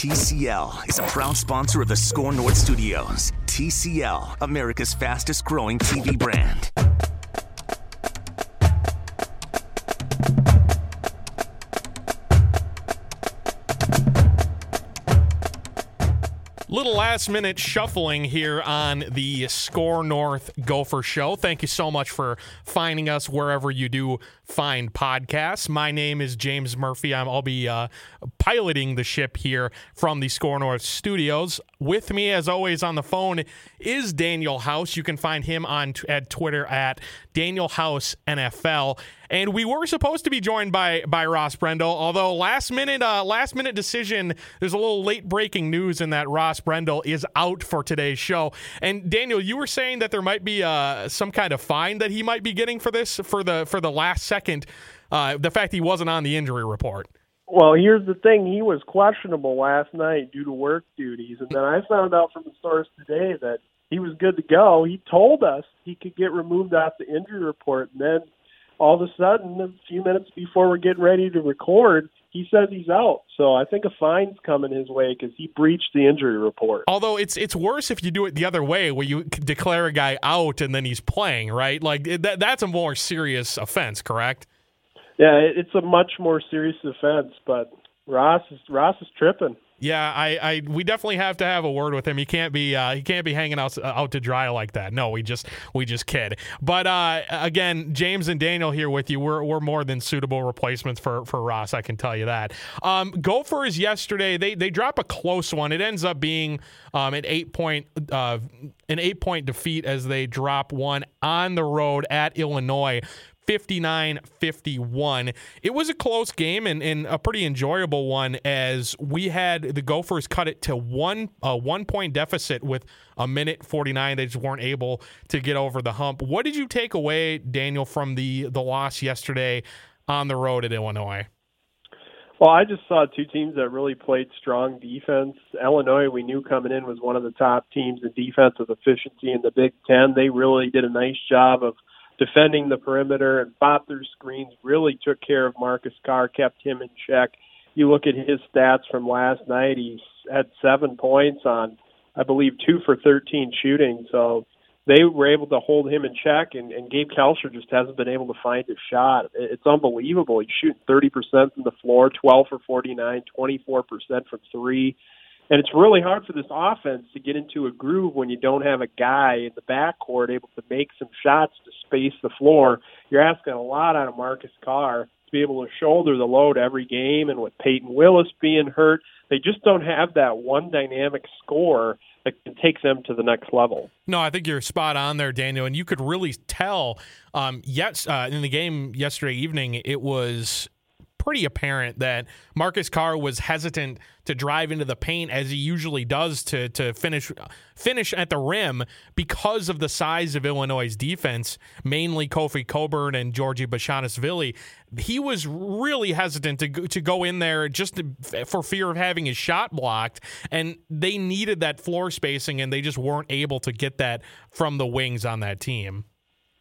TCL is a proud sponsor of the Score North Studios. TCL, America's fastest growing TV brand. Little last minute shuffling here on the Score North Gopher Show. Thank you so much for finding us wherever you do find podcasts. My name is James Murphy. I'm, I'll be uh, piloting the ship here from the Score North studios. With me, as always, on the phone is Daniel House. You can find him on t- at Twitter at Daniel House NFL. And we were supposed to be joined by by Ross Brendel, although last minute uh, last minute decision. There's a little late breaking news in that Ross Brendel is out for today's show. And Daniel, you were saying that there might be uh, some kind of fine that he might be getting for this for the for the last second. Uh, the fact he wasn't on the injury report. Well, here's the thing. He was questionable last night due to work duties. And then I found out from the source today that he was good to go. He told us he could get removed off the injury report. And then all of a sudden, a few minutes before we're getting ready to record, he says he's out. So I think a fine's coming his way because he breached the injury report. Although it's it's worse if you do it the other way, where you declare a guy out and then he's playing, right? Like that, that's a more serious offense, correct? Yeah, it's a much more serious offense, but Ross is Ross is tripping. Yeah, I, I, we definitely have to have a word with him. He can't be, uh, he can't be hanging out out to dry like that. No, we just, we just kid. But uh, again, James and Daniel here with you. We're, we're more than suitable replacements for for Ross. I can tell you that. Um, Gophers yesterday, they they drop a close one. It ends up being um, an eight point, uh, an eight point defeat as they drop one on the road at Illinois. 59 51. It was a close game and, and, a pretty enjoyable one as we had the Gophers cut it to one uh, one point deficit with a minute 49. They just weren't able to get over the hump. What did you take away, Daniel, from the, the loss yesterday on the road at Illinois? Well, I just saw two teams that really played strong defense. Illinois, we knew coming in, was one of the top teams in defensive efficiency in the Big Ten. They really did a nice job of defending the perimeter and fought through screens, really took care of Marcus Carr, kept him in check. You look at his stats from last night, he had seven points on, I believe, two for 13 shooting. So they were able to hold him in check, and, and Gabe Kalscheur just hasn't been able to find his shot. It's unbelievable. He's shooting 30% from the floor, 12 for 49, 24% from three. And it's really hard for this offense to get into a groove when you don't have a guy in the backcourt able to make some shots to space the floor. You're asking a lot out of Marcus Carr to be able to shoulder the load every game. And with Payton Willis being hurt, they just don't have that one dynamic score that can take them to the next level. No, I think you're spot on there, Daniel. And you could really tell, um, yes, uh, in the game yesterday evening, it was pretty apparent that Marcus Carr was hesitant to drive into the paint as he usually does to to finish finish at the rim because of the size of Illinois' defense, mainly Kofi Cockburn and Giorgi Bezhanishvili. He was really hesitant to go, to go in there just to, for fear of having his shot blocked, and they needed that floor spacing, and they just weren't able to get that from the wings on that team.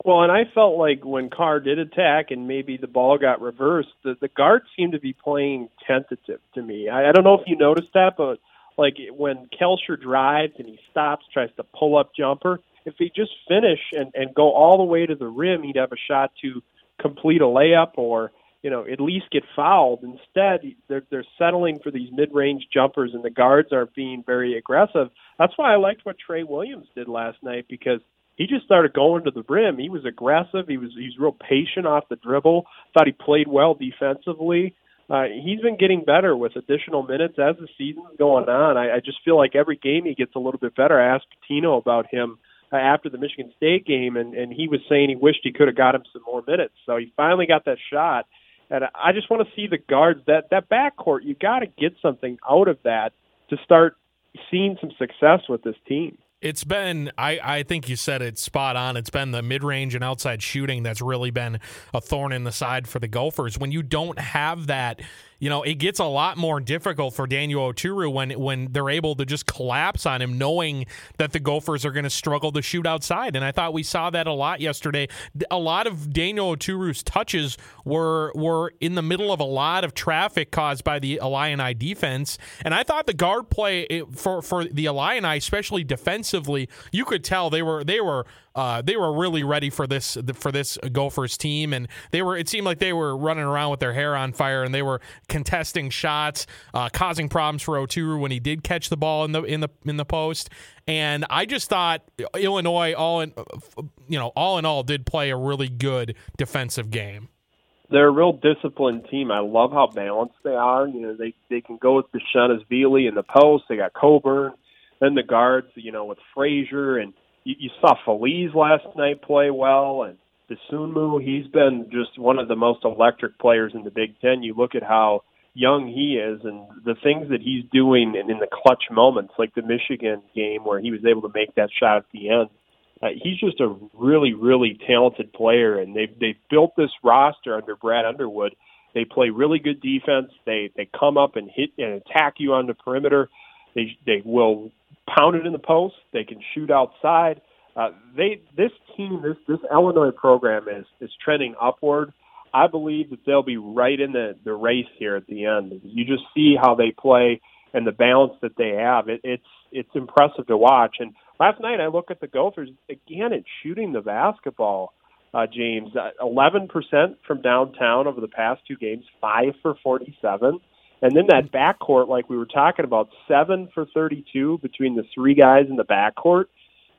Well, and I felt like when Carr did attack and maybe the ball got reversed, the, the guards seemed to be playing tentative to me. I, I don't know if you noticed that, but like when Kalscheur drives and he stops, tries to pull up jumper, if he just finish and, and go all the way to the rim, he'd have a shot to complete a layup or you know at least get fouled. Instead, they're they're settling for these mid-range jumpers, and the guards aren't being very aggressive. That's why I liked what Tre' Williams did last night because he just started going to the rim. He was aggressive. He was he's real patient off the dribble. Thought he played well defensively. Uh, he's been getting better with additional minutes as the season's going on. I, I just feel like every game he gets a little bit better. I asked Pitino about him uh, after the Michigan State game, and, and he was saying he wished he could have got him some more minutes. So he finally got that shot. And I just want to see the guards that that backcourt. You got to get something out of that to start seeing some success with this team. It's been, I, I think you said it spot on. It's been the mid range and outside shooting that's really been a thorn in the side for the Gophers. When you don't have that you know, it gets a lot more difficult for Daniel Oturu when when they're able to just collapse on him, knowing that the Gophers are going to struggle to shoot outside. And I thought we saw that a lot yesterday. A lot of Daniel Oturu's touches were were in the middle of a lot of traffic caused by the Illini defense, and I thought the guard play for for the Illini, especially defensively, you could tell they were they were uh, they were really ready for this for this Gophers team, and they were. It seemed like they were running around with their hair on fire, and they were contesting shots, uh, causing problems for Oturu when he did catch the ball in the in the in the post. And I just thought Illinois, all in you know, all in all, did play a really good defensive game. They're a real disciplined team. I love how balanced they are. You know, they they can go with Bezhanishvili in the post. They got Cockburn, then the guards. You know, with Frazier and you, you saw Feliz last night play well, and Dosunmu, he's been just one of the most electric players in the Big Ten. You look at how young he is and the things that he's doing in, in the clutch moments, like the Michigan game where he was able to make that shot at the end. Uh, he's just a really, really talented player, and they've they've built this roster under Brad Underwood. They play really good defense. They they come up and hit and attack you on the perimeter. They they will pound it in the post. They can shoot outside. Uh, they this team, this this Illinois program is is trending upward. I believe that they'll be right in the the race here at the end. You just see how they play and the balance that they have. It, it's it's impressive to watch. And last night I look at the Gophers again at shooting the basketball. Uh, James, uh, eleven percent from downtown over the past two games, five for forty-seven. And then that backcourt, like we were talking about, seven for 32 between the three guys in the backcourt.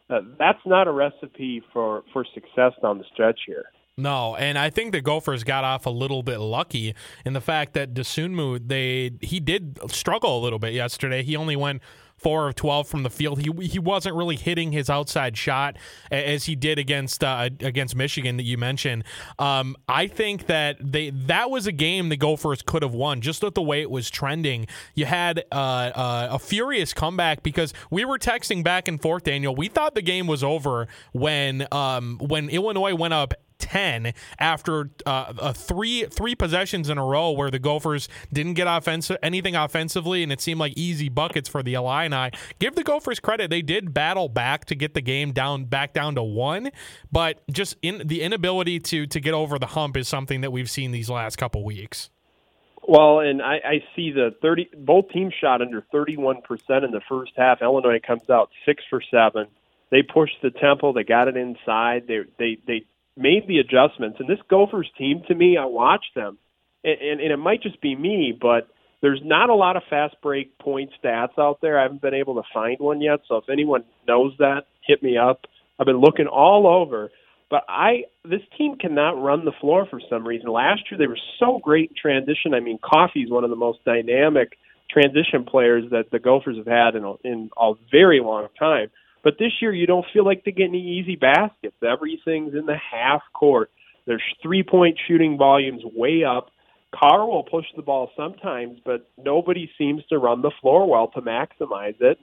Uh, that's not a recipe for, for success down the stretch here. No, and I think the Gophers got off a little bit lucky in the fact that Dosunmu they he did struggle a little bit yesterday. He only went four of 12 from the field. He he wasn't really hitting his outside shot as he did against uh, against Michigan that you mentioned. Um, I think that they that was a game the Gophers could have won just with the way it was trending. You had uh, uh, a furious comeback because we were texting back and forth, Daniel. We thought the game was over when um, when Illinois went up 10 after uh, a three three possessions in a row where the Gophers didn't get offensive anything offensively and it seemed like easy buckets for the Illini. Give the Gophers credit; they did battle back to get the game down back down to one, but just in the inability to to get over the hump is something that we've seen these last couple weeks. Well, and I, I see the thirty both teams shot under thirty one percent in the first half. Illinois comes out six for seven. They pushed the tempo. They got it inside. They they they made the adjustments. And this Gophers team, to me, I watch them, and, and, and it might just be me, but there's not a lot of fast break point stats out there. I haven't been able to find one yet. So if anyone knows that, hit me up. I've been looking all over. But I this team cannot run the floor for some reason. Last year they were so great in transition. I mean, Coffey's one of the most dynamic transition players that the Gophers have had in a, in a very long time. But this year, you don't feel like they get any easy baskets. Everything's in the half court. There's three point shooting volumes way up. Carr will push the ball sometimes, but nobody seems to run the floor well to maximize it.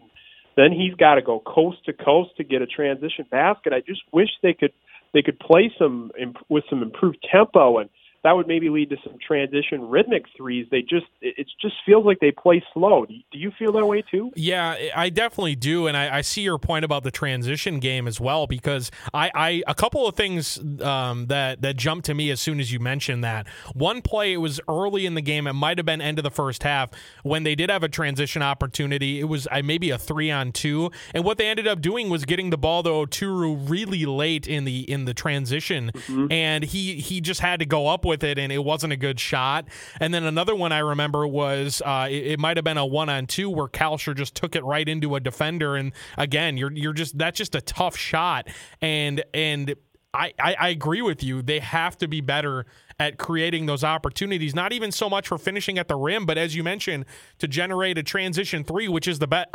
Then he's got to go coast to coast to get a transition basket. I just wish they could they could play some with some improved tempo and that would maybe lead to some transition rhythmic threes. They just it just feels like they play slow. Do you feel that way too? Yeah, I definitely do, and I, I see your point about the transition game as well because I, I a couple of things um, that that jumped to me as soon as you mentioned that one play. It was early in the game. It might have been end of the first half when they did have a transition opportunity. It was uh, maybe a three on two, and what they ended up doing was getting the ball to Oturu really late in the in the transition, mm-hmm. and he he just had to go up with with it, and it wasn't a good shot. And then another one I remember was uh, it, it might have been a one on two where Kalscheur just took it right into a defender, and again, you're you're just that's just a tough shot, and and I, I, I agree with you. They have to be better at creating those opportunities, not even so much for finishing at the rim, but as you mentioned, to generate a transition three, which is the best,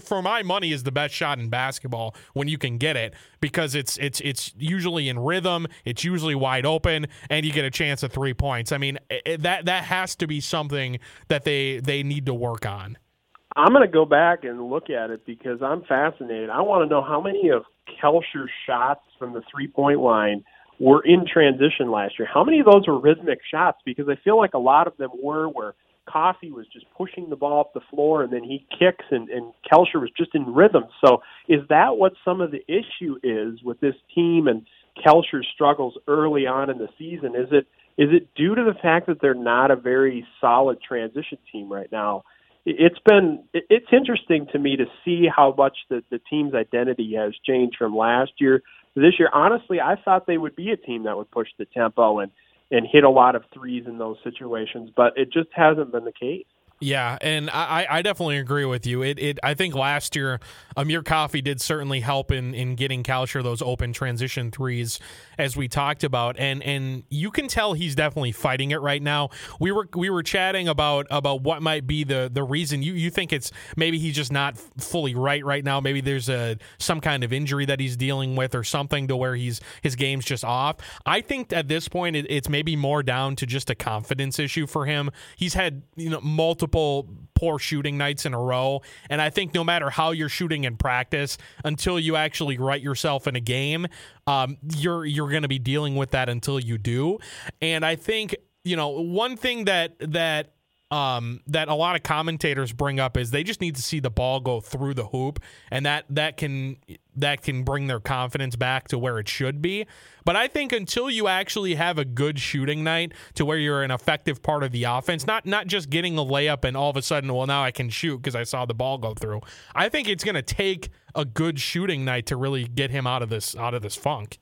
for my money, is the best shot in basketball when you can get it because it's it's it's usually in rhythm, it's usually wide open, and you get a chance at three points. I mean, it, that that has to be something that they they need to work on. I'm going to go back and look at it because I'm fascinated. I want to know how many of Kalscheur's shots from the three point line were in transition last year. How many of those were rhythmic shots? Because I feel like a lot of them were where Coffey was just pushing the ball up the floor, and then he kicks, and, and Kalscheur was just in rhythm. So, is that what some of the issue is with this team and Kalscheur's struggles early on in the season? Is it is it due to the fact that they're not a very solid transition team right now? It's been it's interesting to me to see how much the the team's identity has changed from last year this year. Honestly, I thought they would be a team that would push the tempo and and hit a lot of threes in those situations, but it just hasn't been the case. Yeah, and I, I definitely agree with you. It, it I think last year um, Amir Coffey did certainly help in, in getting Kalscheur those open transition threes as we talked about, and and you can tell he's definitely fighting it right now. We were we were chatting about about what might be the the reason you you think it's maybe he's just not fully right right now. Maybe there's a some kind of injury that he's dealing with or something to where he's his game's just off. I think at this point it, it's maybe more down to just a confidence issue for him. He's had you know multiple multiple poor shooting nights in a row. And I think no matter how you're shooting in practice, until you actually write yourself in a game, um, you're you're going to be dealing with that until you do. And I think you know one thing that that um, that a lot of commentators bring up is they just need to see the ball go through the hoop, and that that can that can bring their confidence back to where it should be. But I think until you actually have a good shooting night to where you're an effective part of the offense, not not just getting a layup and all of a sudden, well, now I can shoot because I saw the ball go through. I think it's going to take a good shooting night to really get him out of this out of this funk.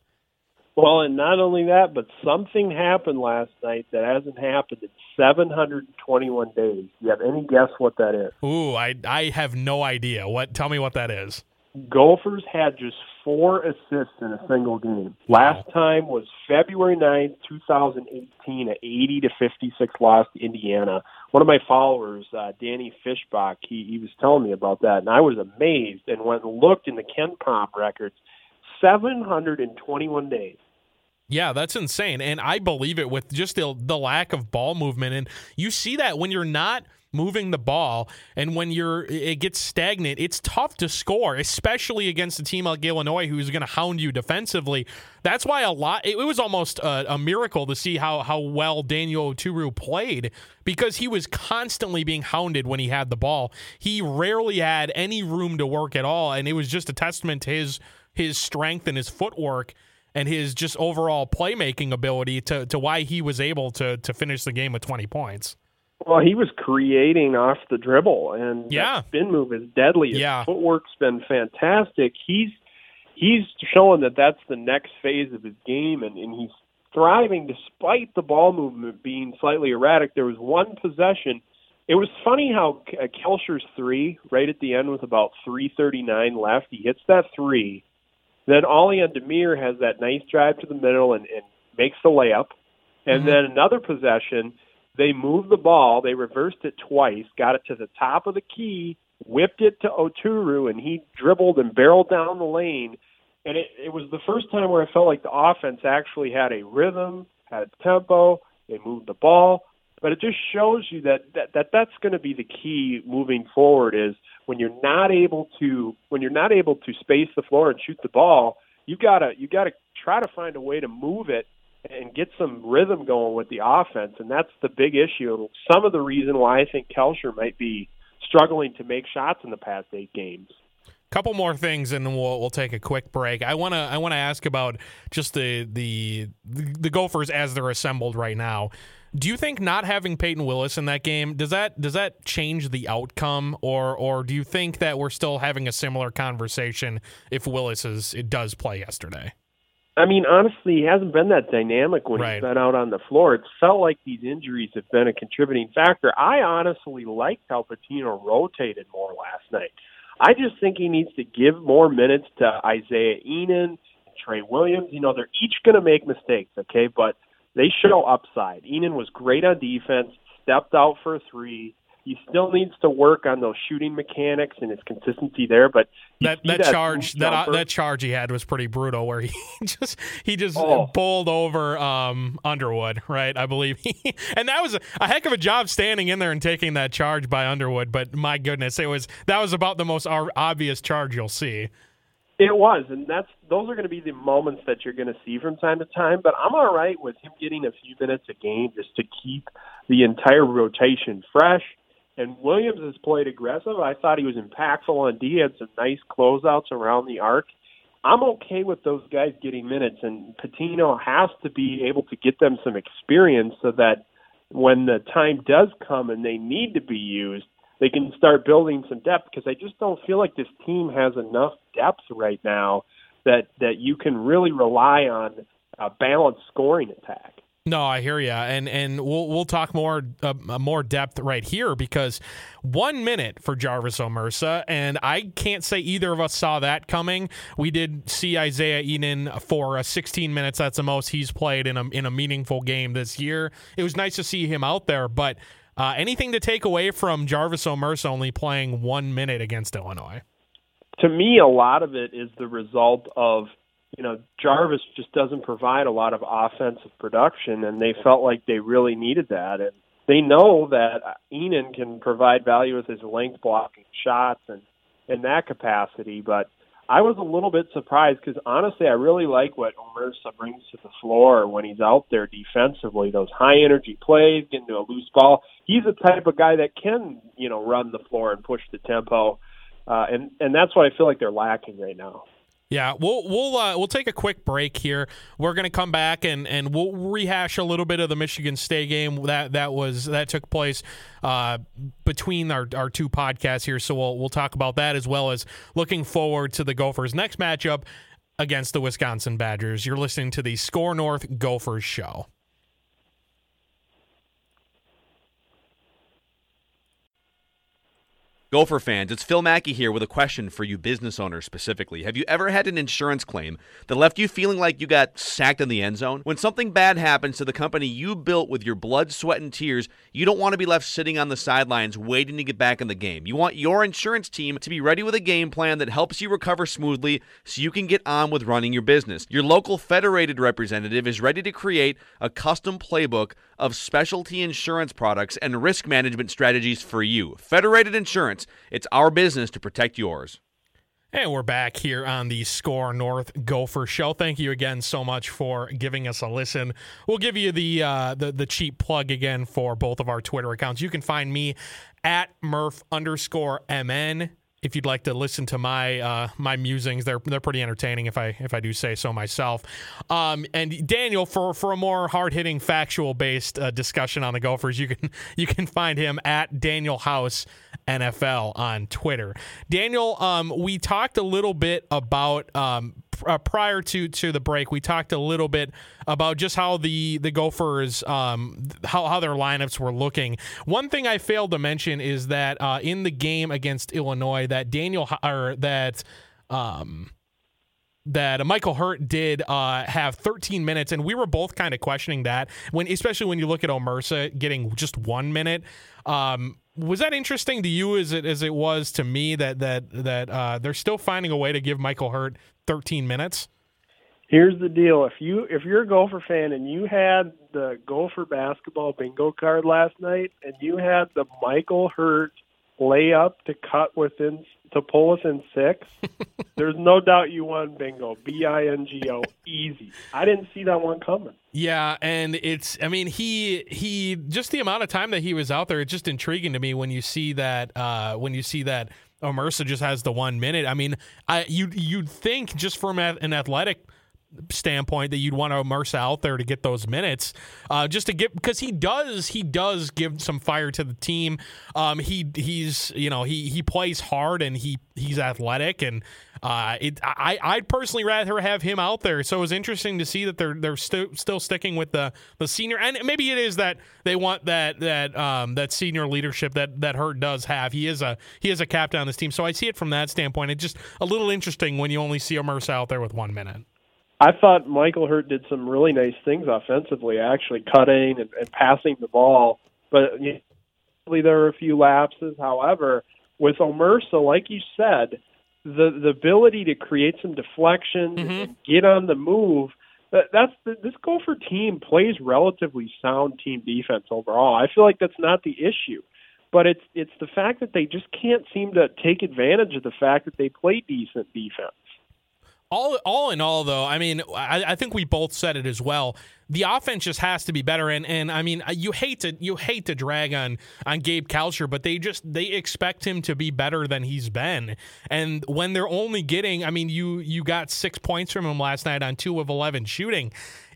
Well, and not only that, but something happened last night that hasn't happened in 721 days. Do you have any guess what that is? Ooh, I I have no idea. What? Tell me what that is. Gophers had just four assists in a single game. Last time was February 9th, 2018, an 80 to 56 loss to Indiana. One of my followers, uh, Danny Fishbach, he, he was telling me about that, and I was amazed and went and looked in the KenPom records. 721 days. Yeah, that's insane. And I believe it with just the, the lack of ball movement. And you see that when you're not moving the ball and when you're it gets stagnant, it's tough to score, especially against a team like Illinois who's going to hound you defensively. That's why a lot it, was almost a, a, miracle to see how how well Daniel Oturu played because he was constantly being hounded when he had the ball. He rarely had any room to work at all and it was just a testament to his his strength and his footwork and his just overall playmaking ability to, to why he was able to to finish the game with 20 points. Well, he was creating off the dribble, and yeah, spin move is deadly. His yeah, footwork's been fantastic. He's he's showing that that's the next phase of his game, and, and he's thriving despite the ball movement being slightly erratic. There was one possession. It was funny how uh, Kalscheur's three right at the end with about 3:39 left. He hits that three then Alihan Demir has that nice drive to the middle and, and makes the layup. And mm-hmm. then another possession, they moved the ball, they reversed it twice, got it to the top of the key, whipped it to Oturu, and he dribbled and barreled down the lane. And it, it was the first time where I felt like the offense actually had a rhythm, had tempo, they moved the ball. But it just shows you that, that, that that's going to be the key moving forward is – when you're not able to when you're not able to space the floor and shoot the ball, you gotta you gotta try to find a way to move it and get some rhythm going with the offense, and that's the big issue. Some of the reason why I think Kalscheur might be struggling to make shots in the past eight games. Couple more things, and we'll we'll take a quick break. I wanna I wanna ask about just the the the Gophers as they're assembled right now. Do you think not having Payton Willis in that game does that does that change the outcome, or or do you think that we're still having a similar conversation if Willis is it does play yesterday? I mean, honestly, he hasn't been that dynamic when right. he's been out on the floor. It's felt like these injuries have been a contributing factor. I honestly liked how Pitino rotated more last night. I just think he needs to give more minutes to Isaiah Ihnen, Tre' Williams. You know, they're each going to make mistakes, okay? But they show upside. Ihnen was great on defense, stepped out for a three. He still needs to work on those shooting mechanics and his consistency there. But that that, that charge that uh, that charge he had was pretty brutal, where he just he just oh. bowled over um, Underwood, right? I believe, and that was a, a heck of a job standing in there and taking that charge by Underwood. But my goodness, it was that was about the most obvious charge you'll see. It was, and that's those are going to be the moments that you're going to see from time to time. But I'm all right with him getting a few minutes a game just to keep the entire rotation fresh. And Williams has played aggressive. I thought he was impactful on D. Had some nice closeouts around the arc. I'm okay with those guys getting minutes, and Pitino has to be able to get them some experience so that when the time does come and they need to be used, they can start building some depth because I just don't feel like this team has enough depth right now that that you can really rely on a balanced scoring attack. No, I hear you, and and we'll we'll talk more uh, more depth right here because one minute for Jarvis Omersa, and I can't say either of us saw that coming. We did see Isaiah Ihnen for uh, 16 minutes. That's the most he's played in a in a meaningful game this year. It was nice to see him out there, but uh, anything to take away from Jarvis Omersa only playing one minute against Illinois? To me, a lot of it is the result of you know Jarvis just doesn't provide a lot of offensive production, and they felt like they really needed that, and they know that Ihnen can provide value with his length blocking shots and in that capacity, but I was a little bit surprised because honestly, I really like what Omersa brings to the floor when he's out there defensively. Those high energy plays, getting to a loose ball. He's the type of guy that can, you know, run the floor and push the tempo, uh, and and that's what I feel like they're lacking right now. Yeah, we'll we'll uh, we'll take a quick break here. We're going to come back and, and we'll rehash a little bit of the Michigan State game that that was that took place uh, between our, our two podcasts here. So we'll we'll talk about that as well as looking forward to the Gophers' next matchup against the Wisconsin Badgers. You're listening to the Score North Gophers show. Gopher fans, it's Phil Mackey here with a question for you business owners specifically. Have you ever had an insurance claim that left you feeling like you got sacked in the end zone? When something bad happens to the company you built with your blood, sweat, and tears, you don't want to be left sitting on the sidelines waiting to get back in the game. You want your insurance team to be ready with a game plan that helps you recover smoothly so you can get on with running your business. Your local federated representative is ready to create a custom playbook of specialty insurance products and risk management strategies for you. Federated Insurance, it's our business to protect yours. And we're back here on the Score North Gopher Show. Thank you again so much for giving us a listen. We'll give you the uh, the, the cheap plug again for both of our Twitter accounts. You can find me at Murph underscore MN if you'd like to listen to my uh, my musings, they're they're pretty entertaining if I if I do say so myself. Um, and Daniel, for for a more hard hitting, factual based uh, discussion on the Gophers, you can you can find him at Daniel House NFL on Twitter. Daniel, um, we talked a little bit about um, uh, prior to to the break, we talked a little bit about just how the the Gophers um, how how their lineups were looking. One thing I failed to mention is that uh, in the game against Illinois, that Daniel or that. Um, that Michael Hurt did uh, have 13 minutes, and we were both kind of questioning that when, especially when you look at Omersa getting just one minute. Um, was that interesting to you as it as it was to me that that that uh, they're still finding a way to give Michael Hurt 13 minutes? Here's the deal: if you if you're a Gopher fan and you had the Gopher basketball bingo card last night, and you had the Michael Hurt layup to cut within to pull within six, there's no doubt you won bingo. B I N G O, easy. I didn't see that one coming. Yeah, and it's I mean he he just the amount of time that he was out there, it's just intriguing to me when you see that uh when you see that Omersa just has the one minute. I mean, I you you'd think just from an athletic standpoint that you'd want to immerse out there to get those minutes, uh, just to get because he does he does give some fire to the team. Um, he he's you know he he plays hard and he he's athletic and uh, it I I'd personally rather have him out there. So it was interesting to see that they're they're still still sticking with the the senior and maybe it is that they want that that um that senior leadership that that Hurt does have. He is a he is a captain on this team, so I see it from that standpoint. It's just a little interesting when you only see Omersa out there with one minute. I thought Michael Hurt did some really nice things offensively, actually cutting and, and passing the ball. But you know, there were a few lapses. However, with Omersa, like you said, the the ability to create some deflection mm-hmm. and get on the move. That, that's the, this Gopher team plays relatively sound team defense overall. I feel like that's not the issue, but it's it's the fact that they just can't seem to take advantage of the fact that they play decent defense. All all in all though i mean I, I, think we both said it as well. The offense just has to be better. And and i mean you hate to you hate to drag on on gabe kalscheur but they just they expect him to be better than he's been. And when they're only getting i mean you you got six points from him last night on two of 11 shooting.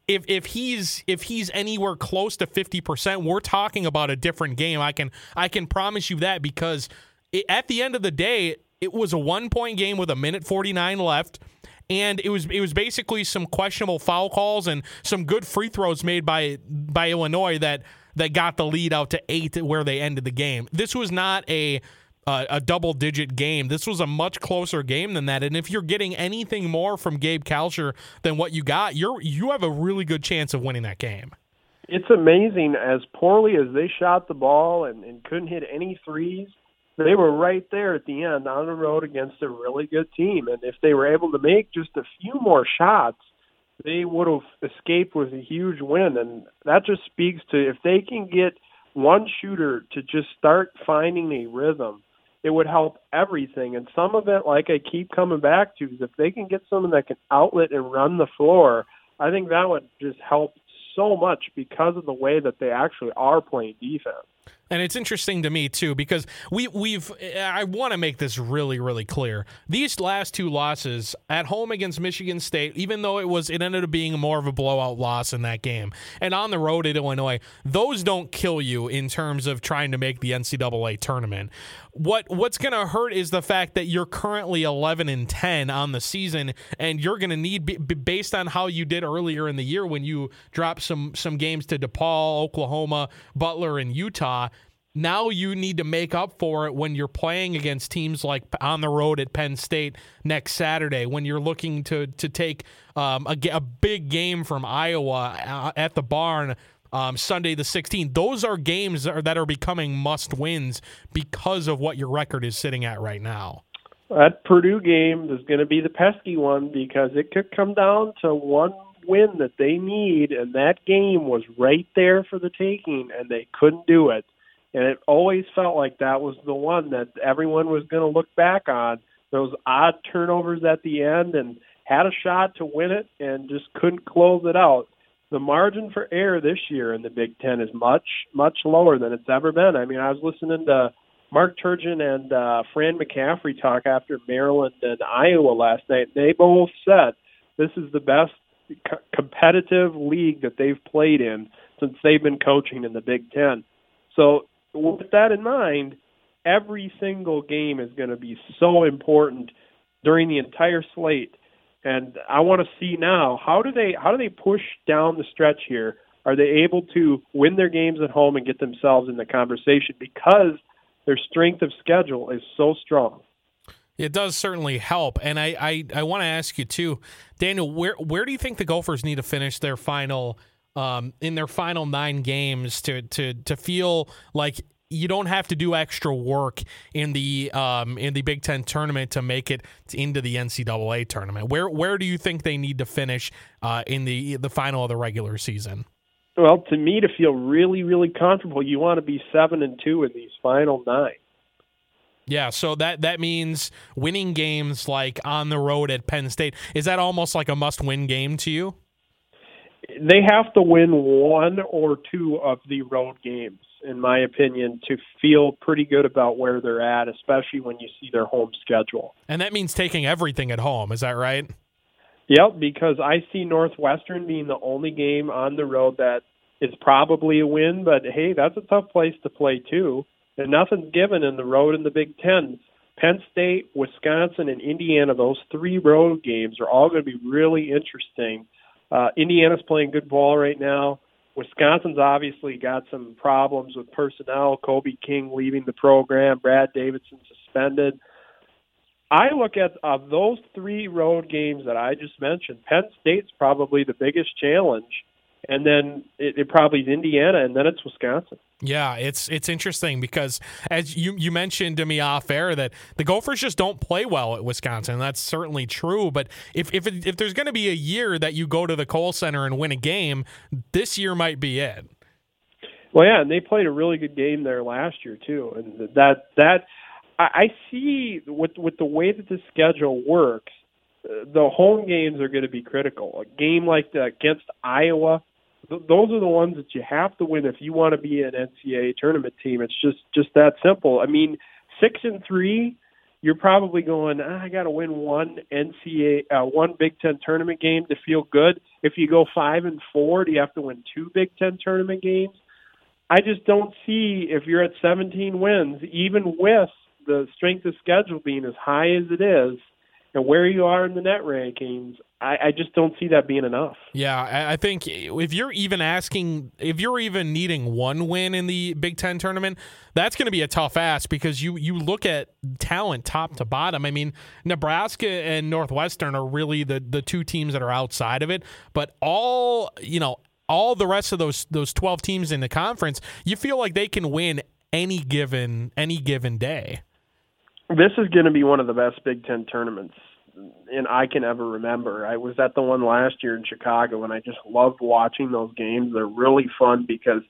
If if he's if he's anywhere close to 50% we're talking about a different game. I can i can promise you that because it, at the end of the day it was a one point game with a minute 49 left and it was it was basically some questionable foul calls and some good free throws made by by Illinois that that got the lead out to eight where they ended the game. This was not a uh, a double digit game. This was a much closer game than that. And if you're getting anything more from Gabe Kalscheur than what you got, you're you have a really good chance of winning that game. It's amazing as poorly as they shot the ball and, and couldn't hit any threes they were right there at the end on the road against a really good team. And if they were able to make just a few more shots, they would have escaped with a huge win. And that just speaks to if they can get one shooter to just start finding a rhythm, it would help everything. And some of it, like I keep coming back to, is if they can get someone that can outlet and run the floor, I think that would just help so much because of the way that they actually are playing defense. And it's interesting to me too because we we've I want to make this really really clear. These last two losses at home against Michigan State, even though it was it ended up being more of a blowout loss in that game, and on the road at Illinois, those don't kill you in terms of trying to make the NCAA tournament. What what's going to hurt is the fact that you're currently 11 and 10 on the season, and you're going to need based on how you did earlier in the year when you dropped some some games to DePaul, Oklahoma, Butler, and Utah now you need to make up for it when you're playing against teams like on the road at Penn State next Saturday, when you're looking to to take um, a, a, big game from Iowa uh, at the barn um, Sunday the 16th. Those are games that are, that are becoming must wins because of what your record is sitting at right now. That Purdue game is going to be the pesky one because it could come down to one win that they need, and that game was right there for the taking, and they couldn't do it. And it always felt like that was the one that everyone was going to look back on. Those odd turnovers at the end and had a shot to win it and just couldn't close it out. The margin for error this year in the Big Ten is much, much lower than it's ever been. I mean, I was listening to Mark Turgeon and uh, Fran McCaffery talk after Maryland and Iowa last night. They both said this is the best co- competitive league that they've played in since they've been coaching in the Big Ten. So with that in mind, every single game is going to be so important during the entire slate. And I want to see now how do they how do they push down the stretch here? Are they able to win their games at home and get themselves in the conversation because their strength of schedule is so strong? It does certainly help, and I I, I want to ask you too, Daniel. Where where do you think the Gophers need to finish their final? um, in their final nine games to to to feel like you don't have to do extra work in the um, in the Big Ten tournament to make it into the NCAA tournament. Where where do you think they need to finish uh, in the the final of the regular season? Well, to me, to feel really really comfortable, you want to be seven and two in these final nine. Yeah, so that that means winning games like on the road at Penn State. Is that almost like a must-win game to you? they have to win one or two of the road games, in my opinion, to feel pretty good about where they're at, especially when you see their home schedule. And that means taking everything at home. Is that right? Yep, because I see Northwestern being the only game on the road that is probably a win, but hey, that's a tough place to play too. And nothing's given in the road in the Big Ten. Penn State, Wisconsin, and Indiana, those three road games are all going to be really interesting uh, Indiana's playing good ball right now. Wisconsin's obviously got some problems with personnel. Kobe King leaving the program, Brad Davison suspended. I look at of those three road games that I just mentioned, Penn State's probably the biggest challenge and then it, it, probably is Indiana, and then it's Wisconsin. Yeah, it's it's interesting because as you you mentioned to me off air that the Gophers just don't play well at Wisconsin. That's certainly true. But if if it, if there's going to be a year that you go to the Kohl Center and win a game, this year might be it. Well, yeah, and they played a really good game there last year too, and that that I, see with with the way that the schedule works uh, the home games are going to be critical. A game like the, against Iowa, th- those are the ones that you have to win if you want to be an NCAA tournament team. It's just just that simple. I mean, six and three, you're probably going. Ah, I got to win one NCAA, uh, one Big Ten tournament game to feel good. If you go five and four, do you have to win two Big Ten tournament games? I just don't see if you're at 17 wins, even with the strength of schedule being as high as it is, and where you are in the net rankings, I, I just don't see that being enough. Yeah, I think if you're even asking, if you're even needing one win in the Big Ten tournament, that's going to be a tough ask because you you look at talent top to bottom. I mean, Nebraska and Northwestern are really the the two teams that are outside of it, but all you know. All the rest of those those twelve teams in the conference, you feel like they can win any given any given day. This is going to be one of the best Big Ten tournaments and I can ever remember. I was at the one last year in Chicago, and I just loved watching those games. They're really fun because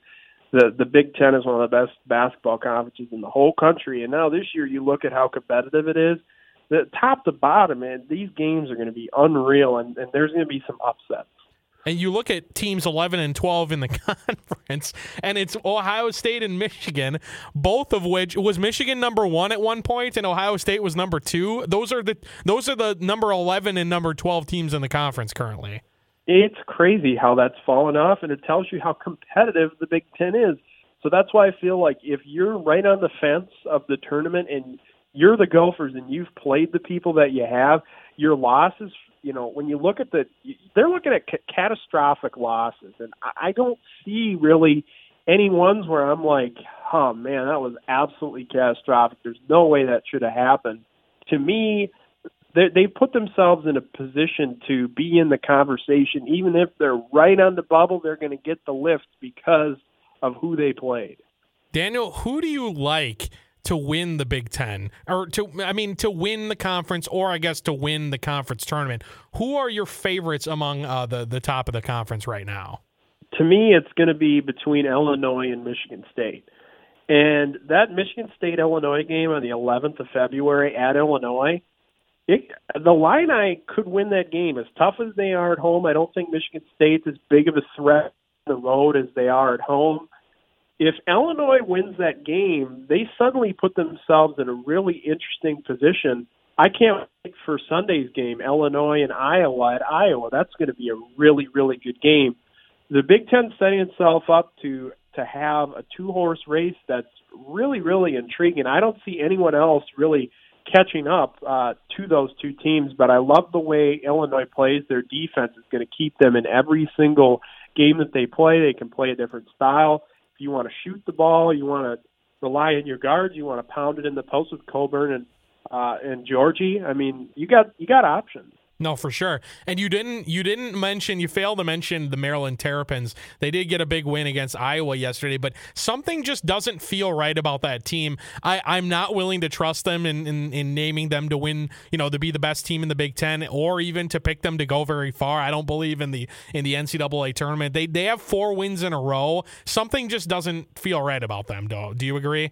the the Big Ten is one of the best basketball conferences in the whole country. And now this year, you look at how competitive it is. The top to bottom, man, these games are going to be unreal, and, and there's going to be some upsets and you look at teams 11 and 12 in the conference and it's ohio state and michigan both of which was michigan number one at one point and ohio state was number two? Those are the those are the number 11 and number 12 teams in the conference currently. It's crazy how that's fallen off and it tells you how competitive the big ten is. So that's why i feel like if you're right on the fence of the tournament and you're the gophers and you've played the people that you have your losses you know, when you look at the, they're looking at ca- catastrophic losses, and I, I don't see really any ones where I'm like, oh man, that was absolutely catastrophic. There's no way that should have happened. To me, they they put themselves in a position to be in the conversation, even if they're right on the bubble. They're going to get the lift because of who they played. Daniel, who do you like to win the Big Ten, or to I mean to win the conference, or I guess to win the conference tournament. Who are your favorites among uh, the the top of the conference right now? To me, it's going to be between Illinois and Michigan State. And that Michigan State Illinois game on the 11th of February at Illinois, it, the Illini could win that game. As tough as they are at home, I don't think Michigan State's as big of a threat on the road as they are at home if Illinois wins that game, they suddenly put themselves in a really interesting position. I can't wait for Sunday's game, Illinois and Iowa at Iowa. That's going to be a really, really good game. The Big Ten setting itself up to to have a two horse race that's really, really intriguing. I don't see anyone else really catching up uh, to those two teams, but I love the way Illinois plays. Their defense is going to keep them in every single game that they play. They can play a different style you want to shoot the ball, you want to rely on your guards, you want to pound it in the post with Cockburn and uh, and Giorgi. I mean, you got you got options. No, for sure. And you didn't you didn't mention you failed to mention the Maryland Terrapins. They did get a big win against Iowa yesterday, but something just doesn't feel right about that team. I, I'm not willing to trust them in, in, in naming them to win, you know, to be the best team in the Big Ten or even to pick them to go very far. I don't believe in the in the NCAA tournament. They they have four wins in a row. Something just doesn't feel right about them, do, do you agree?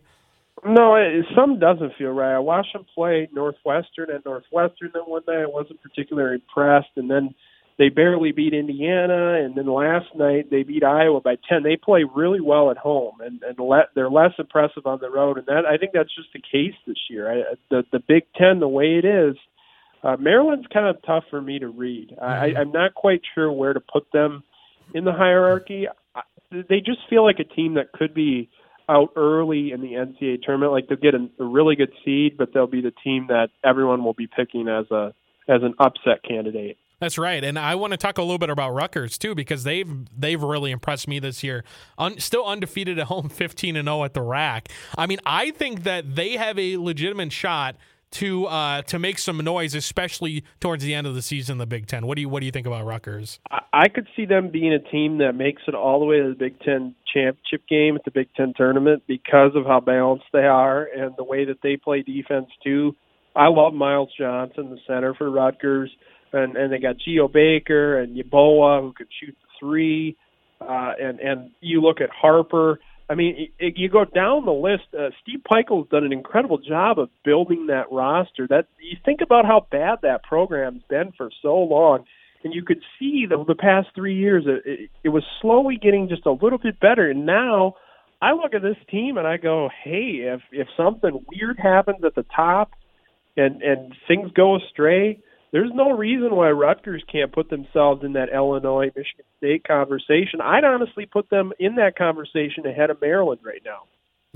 No, it, some doesn't feel right. I watched them play Northwestern and Northwestern that one night. I wasn't particularly impressed, and then they barely beat Indiana, and then last night they beat Iowa by ten. They play really well at home, and and le- they're less impressive on the road. And that I think that's just the case this year. I, the the Big Ten, the way it is, uh, Maryland's kind of tough for me to read. I. I'm not quite sure where to put them in the hierarchy. I, they just feel like a team that could be out early in the NCAA tournament. Like they'll get a, a really good seed, but they'll be the team that everyone will be picking as a as an upset candidate. That's right, and I want to talk a little bit about Rutgers too because they've they've really impressed me this year. Un, still undefeated at home, fifteen and zero at the rack. I mean, I think that they have a legitimate shot to uh, to make some noise, especially towards the end of the season, the Big Ten. What do you what do you think about Rutgers? I could see them being a team that makes it all the way to the Big Ten championship game at the Big Ten tournament because of how balanced they are and the way that they play defense too. I love Myles Johnson, the center for Rutgers, and and they got Geo Baker and Yeboah who can shoot the three, uh, and and you look at Harper I mean, it, you go down the list. Uh, Steve Pikiell's done an incredible job of building that roster. That you think about how bad that program's been for so long, and you could see the, the past three years it, it, it was slowly getting just a little bit better. And now, I look at this team and I go, hey, if if something weird happens at the top, and and things go astray, there's no reason why Rutgers can't put themselves in that Illinois Michigan State conversation. I'd honestly put them in that conversation ahead of Maryland right now.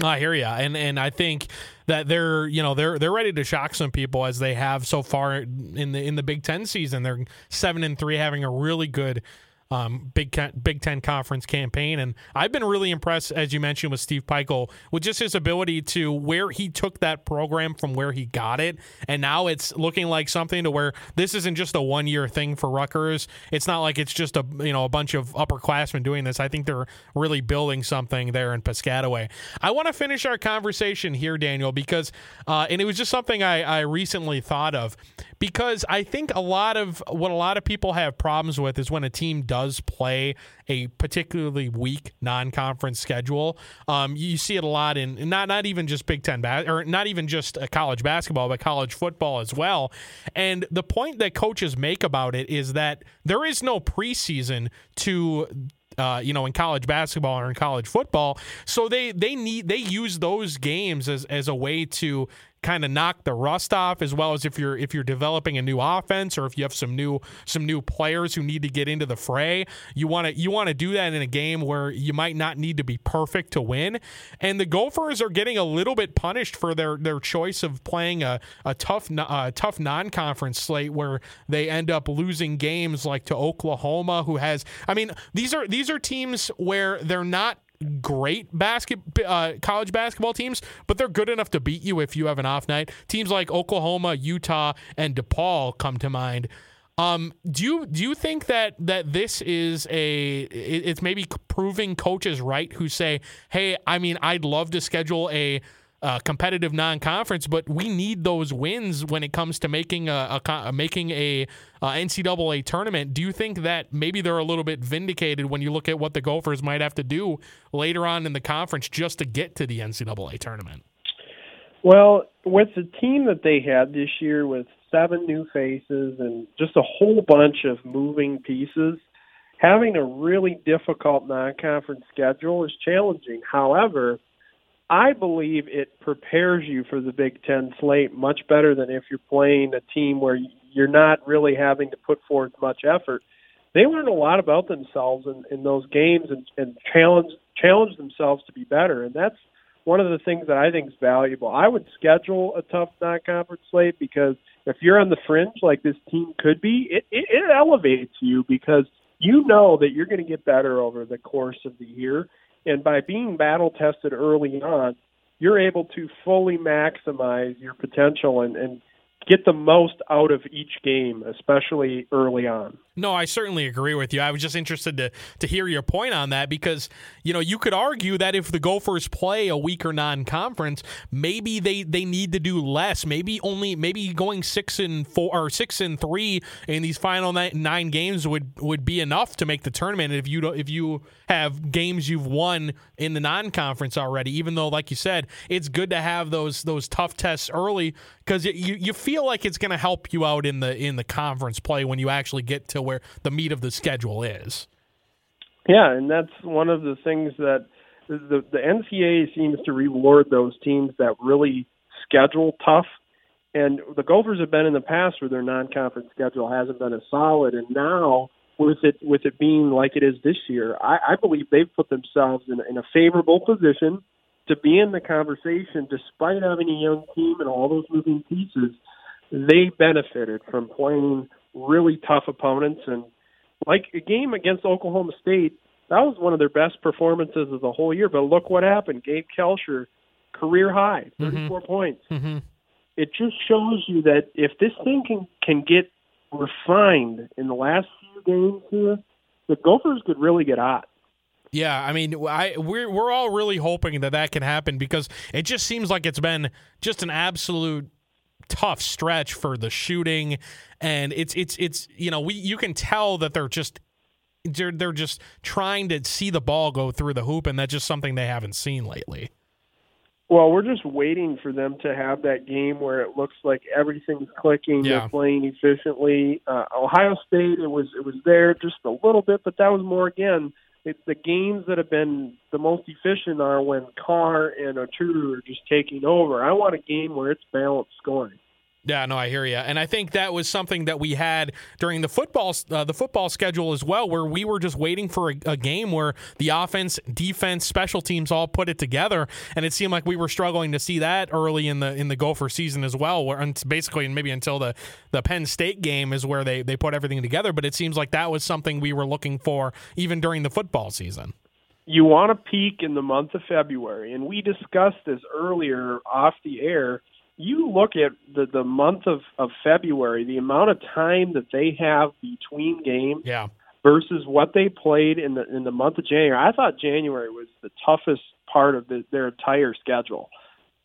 I hear you, and and I think that they're you know they're they're ready to shock some people as they have so far in the in the Big Ten season. They're seven and three, having a really good um, Big Big Ten conference campaign, and I've been really impressed, as you mentioned, with Steve Pikiell with just his ability to where he took that program from where he got it, and now it's looking like something to where this isn't just a one year thing for Rutgers. It's not like it's just a you know a bunch of upperclassmen doing this. I think they're really building something there in Piscataway. I want to finish our conversation here, Daniel, because uh, and it was just something I, I recently thought of because I think a lot of what a lot of people have problems with is when a team does play a particularly weak non-conference schedule. Um, you see it a lot in not not even just Big Ten ba- or not even just college basketball, but college football as well. And the point that coaches make about it is that there is no preseason to uh, you know, in college basketball or in college football. So they they need they use those games as as a way to kind of knock the rust off as well as if you're if you're developing a new offense or if you have some new some new players who need to get into the fray you want to you want to do that in a game where you might not need to be perfect to win. And the Gophers are getting a little bit punished for their their choice of playing a, a tough uh, tough non-conference slate where they end up losing games like to Oklahoma who has I mean these are these are teams where they're not great basket uh, college basketball teams, but they're good enough to beat you if you have an off night. Teams like Oklahoma, Utah, and DePaul come to mind. Um, do you do you think that that this is a it's maybe proving coaches right who say, hey, I mean, I'd love to schedule a uh, competitive non-conference, but we need those wins when it comes to making a, a making a, NCAA tournament. Do you think that maybe they're a little bit vindicated when you look at what the Gophers might have to do later on in the conference just to get to the NCAA tournament? Well, with the team that they had this year, with seven new faces and just a whole bunch of moving pieces, having a really difficult non-conference schedule is challenging. However I believe it prepares you for the Big Ten slate much better than if you're playing a team where you're not really having to put forth much effort. They learn a lot about themselves in, in those games and, and challenge challenge themselves to be better, and that's one of the things that I think is valuable. I would schedule a tough non-conference slate because if you're on the fringe like this team could be, it, it, it elevates you because you know that you're going to get better over the course of the year and by being battle tested early on, you're able to fully maximize your potential and, and get the most out of each game, especially early on. No, I certainly agree with you. I was just interested to to hear your point on that because you know you could argue that if the Gophers play a weaker non-conference, maybe they they need to do less. Maybe only maybe going six and four or six and three in these final nine, games would would be enough to make the tournament. If you if you have games you've won in the non-conference already, even though like you said, it's good to have those those tough tests early because you you feel like it's going to help you out in the in the conference play when you actually get to where the meat of the schedule is. Yeah, and that's one of the things that the the NCAA seems to reward those teams that really schedule tough. And the Gophers have been in the past where their non-conference schedule hasn't been as solid, and now with it with it being like it is this year, I, I believe they've put themselves in, in a favorable position to be in the conversation, despite having a young team and all those moving pieces. They benefited from playing really tough opponents. And like a game against Oklahoma State, that was one of their best performances of the whole year. But look what happened. Gabe Kalscheur, career high, mm-hmm. 34 mm-hmm. points. Mm-hmm. It just shows you that if this thing can, can get refined in the last few games here, the Gophers could really get hot. Yeah, I mean, I we're we're all really hoping that that can happen because it just seems like it's been just an absolute tough stretch for the shooting and it's it's it's you know we you can tell that they're just they're, they're just trying to see the ball go through the hoop, and that's just something they haven't seen lately. Well, we're just waiting for them to have that game where it looks like everything's clicking, Yeah. they're playing efficiently. Uh, Ohio State, it was it was there just a little bit, but that was more again. It, the games that have been the most efficient are when Carr and Oturu are just taking over. I want a game where it's balanced scoring. Yeah, no, I hear you, and I think that was something that we had during the football uh, the football schedule as well, where we were just waiting for a, a game where the offense, defense, special teams all put it together, and it seemed like we were struggling to see that early in the in the Gopher season as well. Where basically, maybe until the the Penn State game is where they they put everything together, but it seems like that was something we were looking for even during the football season. You want to peak in the month of February, and we discussed this earlier off the air. You look at the the month of of February, the amount of time that they have between games. Yeah, versus what they played in the in the month of January. I thought January was the toughest part of the, their entire schedule,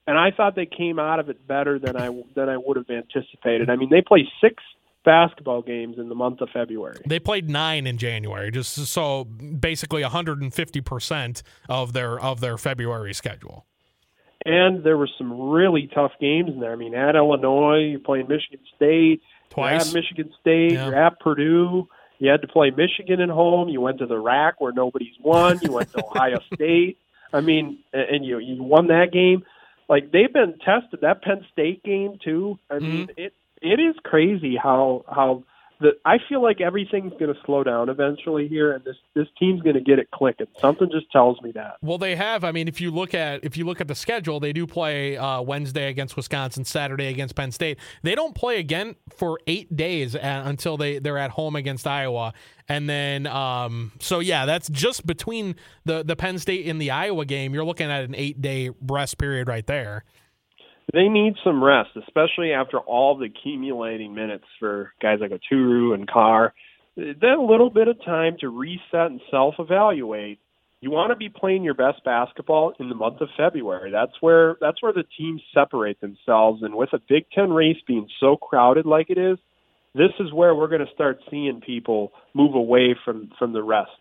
and I thought they came out of it better than I than I would have anticipated. I mean, they play six basketball games in the month of February. they played nine in January, just so basically 150 percent of their of their February schedule. And there were some really tough games in there. I mean, at Illinois, you're playing Michigan State, Twice. You're at Michigan State, Yeah. you're at Purdue. You had to play Michigan at home. You went to the RAC where nobody's won. You went to Ohio State. I mean, and you you won that game. Like they've been tested. That Penn State game too. I mean, Mm-hmm. it it is crazy how how I feel like everything's going to slow down eventually here, and this this team's going to get it clicking. Something just tells me that. Well, they have. I mean, if you look at if you look at the schedule, they do play uh, Wednesday against Wisconsin, Saturday against Penn State. They don't play again for eight days a until they they're at home against Iowa, and then um, so yeah, that's just between the the Penn State and the Iowa game. You're looking at an eight day rest period right there. They need some rest, especially after all the accumulating minutes for guys like Oturu and Carr. A little bit of time to reset and self-evaluate. You want to be playing your best basketball in the month of February. That's where that's where the teams separate themselves. And with a Big Ten race being so crowded like it is, this is where we're going to start seeing people move away from from the rest.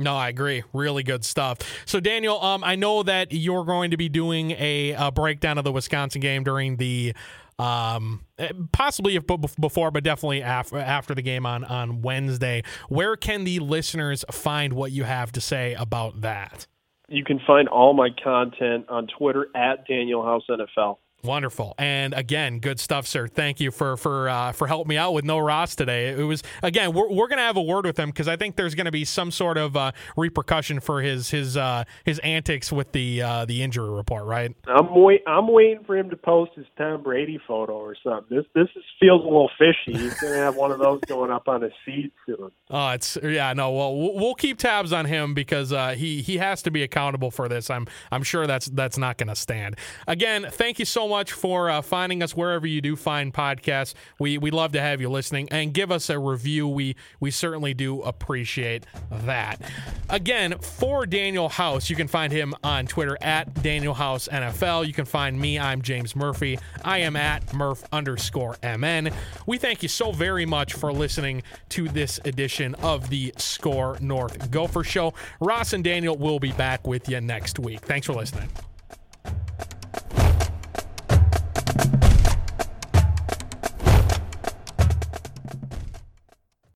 No, I agree. Really good stuff. So, Daniel, um, I know that you're going to be doing a, a breakdown of the Wisconsin game during the, um, eh, possibly if, before, but definitely after after the game on on Wednesday. Where can the listeners find what you have to say about that? You can find all my content on Twitter at Daniel House NFL. Wonderful, and again, good stuff, sir. Thank you for for uh, for helping me out with no Ross today. It was again, we're, we're gonna have a word with him because I think there's gonna be some sort of uh, repercussion for his his uh, his antics with the uh, the injury report, right? I'm wait. I'm waiting for him to post his Tom Brady photo or something. This this is, feels a little fishy. He's gonna have one of those going up on his feed soon. Oh, it's yeah, no. Well, we'll keep tabs on him because uh, he he has to be accountable for this. I'm I'm sure that's that's not going to stand. Again, thank you so much for uh, finding us wherever you do find podcasts. We we love to have you listening and give us a review. We we certainly do appreciate that. Again, for Daniel House, you can find him on Twitter at Daniel House NFL. You can find me. I'm James Murphy. I am at Murph underscore MN. We thank you so very much for listening to this edition of the SKOR North Gopher Show. Ross and Daniel will be back with you next week. Thanks for listening.